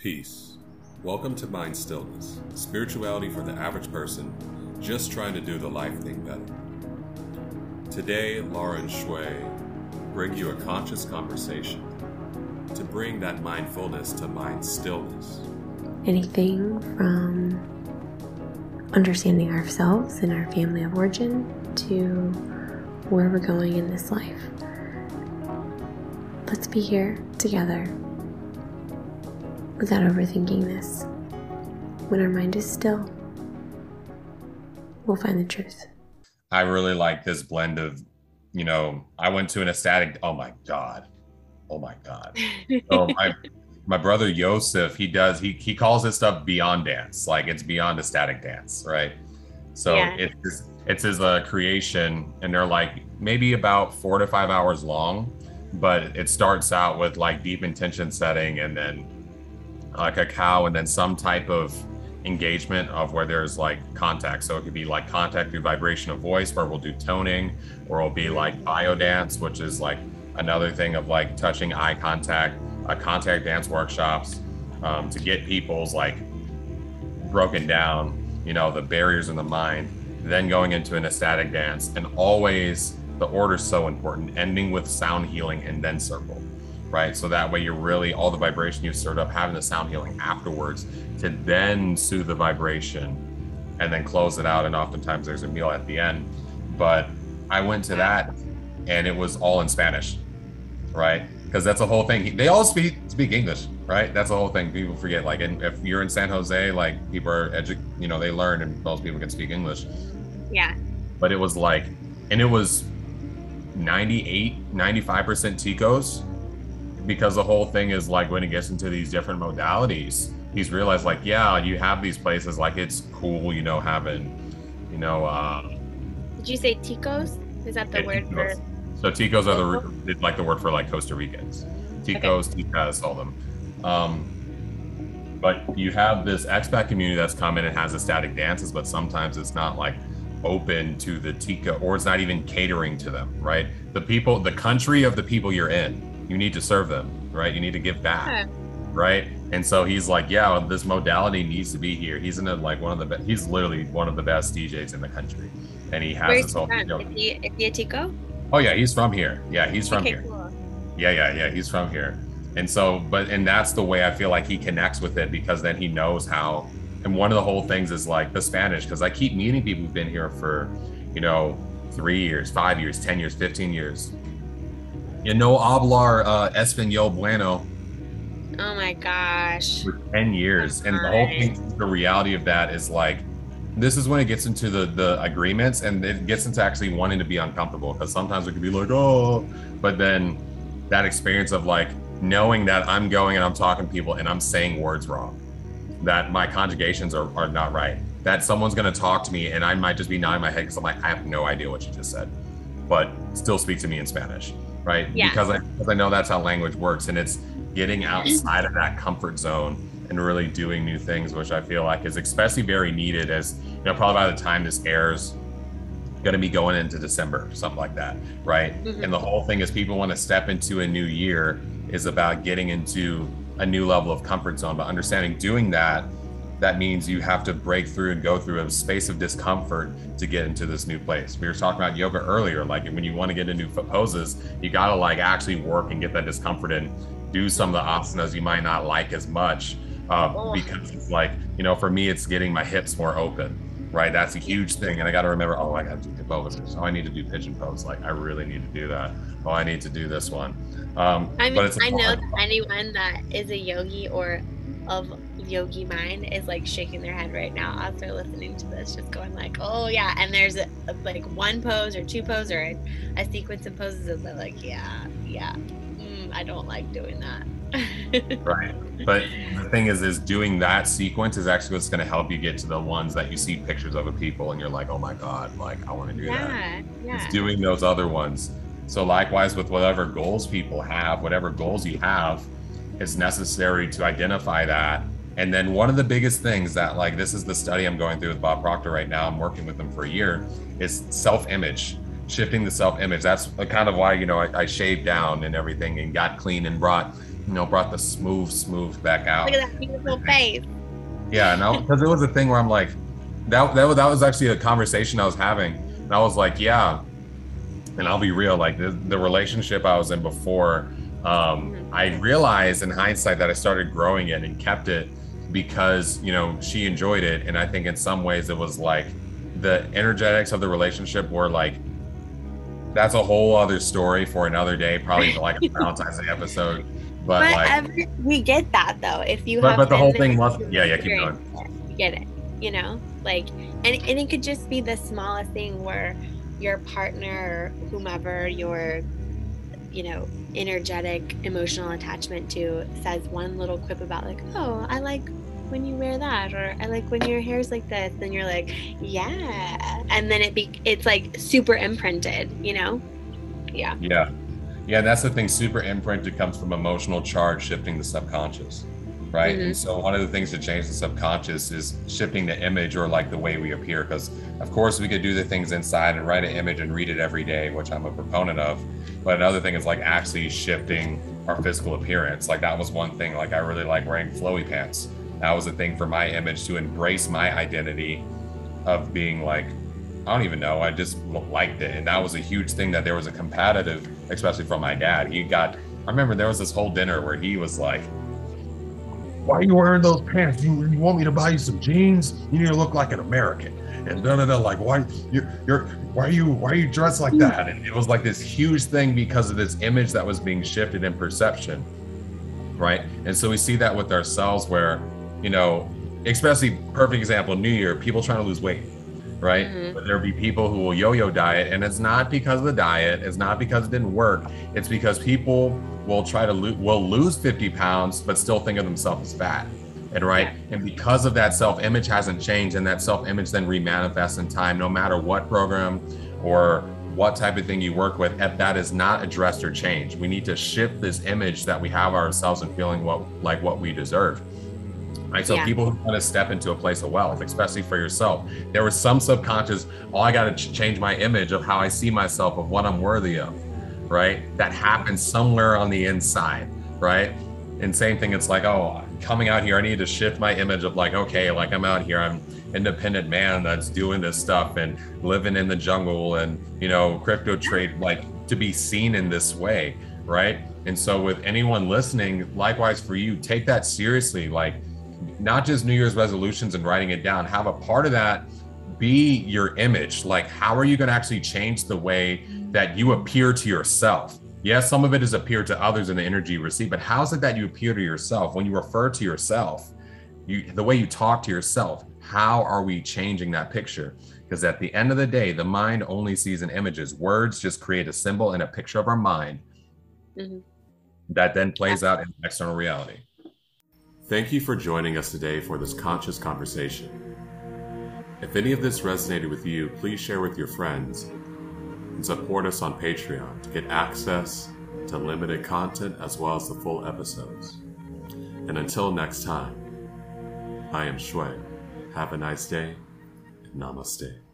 Peace. Welcome to Mind Stillness, spirituality for the average person just trying to do the life thing better. Today, Laura and Shui bring you a conscious conversation to bring that mindfulness to mind stillness. Anything from understanding ourselves and our family of origin to where we're going in this life. Let's be here together without overthinking this. When our mind is still, we'll find the truth. I really like this blend of, you know, I went to an ecstatic. Oh my god, oh my god. So my my brother Yosef, he does he he calls this stuff beyond dance, like it's beyond ecstatic dance, right? So Yeah. it's his, it's his uh, creation, and they're like maybe about four to five hours long, but it starts out with like deep intention setting, and then like cacao, and then some type of engagement of where there's like contact. So it could be like contact through vibration of voice, where we'll do toning, or it'll be like Biodanza, which is like another thing of like touching eye contact, uh, contact dance workshops um, to get people's like broken down, you know, the barriers in the mind, then going into an ecstatic dance, and always the order's so important, ending with sound healing and then circle, right? So that way you're really all the vibration you've stirred up, having the sound healing afterwards to then soothe the vibration and then close it out. And oftentimes there's a meal at the end. But I went to that and it was all in Spanish, right? Because that's the whole thing. They all speak speak English, right? That's the whole thing. People forget. Like, if you're in San Jose, like people are edu- you know, they learn and most people can speak English. Yeah. But it was like, and it was 98, 95% Ticos because the whole thing is like when it gets into these different modalities, he's realized like, yeah, you have these places like it's cool, you know, having, you know, uh, Did you say ticos? Is that the Yeah, word ticos. for? So ticos are the like the word for like Costa Ricans. Ticos, ticas, all them. Um, but you have this expat community that's come in and has ecstatic dances, but sometimes it's not like open to the tica or it's not even catering to them, right? The people, the country of the people you're in, you need to serve them, right? You need to give back Yeah. right? And so he's like, yeah, this modality needs to be here. He's in a, like one of the best. He's literally one of the best DJs in the country, and he has Where's his he own. from? you know- Is he, is he a tico? oh yeah, he's from here. Yeah, he's from okay, here. cool. Yeah, yeah, yeah. He's from here. And so, but and that's the way I feel like he connects with it because then he knows how. And one of the whole things is like the Spanish because I keep meeting people who've been here for, you know, three years, five years, ten years, fifteen years. You know, hablar uh, español bueno. Oh my gosh. for 10 years. And the whole thing the reality of that is like this is when it gets into the the agreements and it gets into actually wanting to be uncomfortable because sometimes it could be like oh but then that experience of like knowing that i'm going and i'm talking to people and i'm saying words wrong that my conjugations are, are not right that someone's going to talk to me and i might just be nodding my head because i'm like i have no idea what you just said but still speak to me in spanish right Yeah. because I, because I know that's how language works and it's getting outside of that comfort zone and really doing new things which i feel like is especially very needed as you know probably by the time this airs going to be going into december something like that right Mhm. and the whole thing is people want to step into a new year is about getting into a new level of comfort zone but understanding doing that that means you have to break through and go through a space of discomfort to get into this new place. We were talking about yoga earlier. Like when you want to get into new foot poses, you got to like actually work and get that discomfort in, do some of the asanas you might not like as much. Uh, Oh. because it's like, you know, for me, it's getting my hips more open, right? That's a huge thing. And I got to remember, oh, I got to do hip poses. Oh, I need to do pigeon pose. Like, I really need to do that. Oh, I need to do this one. Um, I mean, but it's I know that anyone that is a yogi or of yogi mind is like shaking their head right now as they're listening to this, just going like, "Oh yeah." And there's a, like one pose or two pose or a, a sequence of poses, and they're like, "Yeah, yeah, mm, I don't like doing that." right but the thing is is doing that sequence is actually what's going to help you get to the ones that you see pictures of a people and you're like oh my god like i want to do that yeah, yeah. it's doing those other ones so likewise with whatever goals people have whatever goals you have it's necessary to identify that. And then one of the biggest things that like this is the study i'm going through with bob proctor right now. I'm working with him for a year is self-image shifting the self-image. That's kind of why you know I, I shaved down and everything and got clean and brought you know, brought the smooth, smooth back out. Look at that beautiful face. Yeah, no, because it was a thing where I'm like, that that was, that was actually a conversation I was having, and I was like, yeah, and I'll be real, like the, the relationship I was in before, um, Mhm. I realized in hindsight that I started growing it and kept it because you know she enjoyed it, and I think in some ways it was like the energetics of the relationship were like. That's a whole other story for another day, probably like a Valentine's Day episode. But, But, like, every, we get that though. If you But- have but the whole thing was- yeah, yeah, keep it, You get it. You know, like, and and it could just be the smallest thing where your partner, or whomever your, you know, energetic emotional attachment to, says one little quip about like, oh, I like when you wear that, or I like when your hair's like this. Then you're like, yeah, and then it be it's like super imprinted. You know, yeah. Yeah. Yeah, that's the thing. Super imprinted comes from emotional charge shifting the subconscious, right? Mhm. And so one of the things to change the subconscious is shifting the image or like the way we appear. Because of course we could do the things inside and write an image and read it every day, which I'm a proponent of. But another thing is like actually shifting our physical appearance. Like that was one thing. Like I really like wearing flowy pants. That was a thing for my image to embrace my identity of being like I don't even know. I just liked it, and that was a huge thing. That there was a competitive, especially from my dad. He got. I remember there was this whole dinner where he was like, Why are you wearing those pants? You, you want me to buy you some jeans? You need to look like an American. And da da da. Like why you you're why are you why are you dressed like that? and it was like this huge thing because of this image that was being shifted in perception, right? And so we see that with ourselves, where you know, especially perfect example, New Year, people trying to lose weight, right? Mhm. But there'll be people who will yo-yo diet, and it's not because of the diet, it's not because it didn't work. It's because people will try to lo- will lose 50 pounds, but still think of themselves as fat. And right, and because of that self-image hasn't changed, and that self-image then remanifests in time, no matter what program or what type of thing you work with, if that is not addressed or changed, we need to shift this image that we have ourselves and feeling what like what we deserve. Right. So Yeah. people who want to step into a place of wealth, especially for yourself, there was some subconscious, oh, I got to ch- change my image of how I see myself, of what I'm worthy of. Right. That happens somewhere on the inside. Right. And same thing, it's like, oh, coming out here, I need to shift my image of like, okay, like I'm out here, I'm independent man that's doing this stuff and living in the jungle and you know crypto trade like to be seen in this way right and so with anyone listening likewise for you take that seriously like not just new year's resolutions and writing it down have a part of that be your image like how are you going to actually change the way that you appear to yourself. Yes some of it is appear to others in the energy you receive but how is it that you appear to yourself? When you refer to yourself you the way you talk to yourself how are we changing that picture? Because at the end of the day the mind only sees in images words just create a symbol and a picture of our mind Mhm. that then plays out in external reality. Thank you for joining us today for this conscious conversation. If any of this resonated with you, please share with your friends and support us on Patreon to get access to limited content as well as the full episodes. And until next time, I am Shui. Have a nice day and namaste.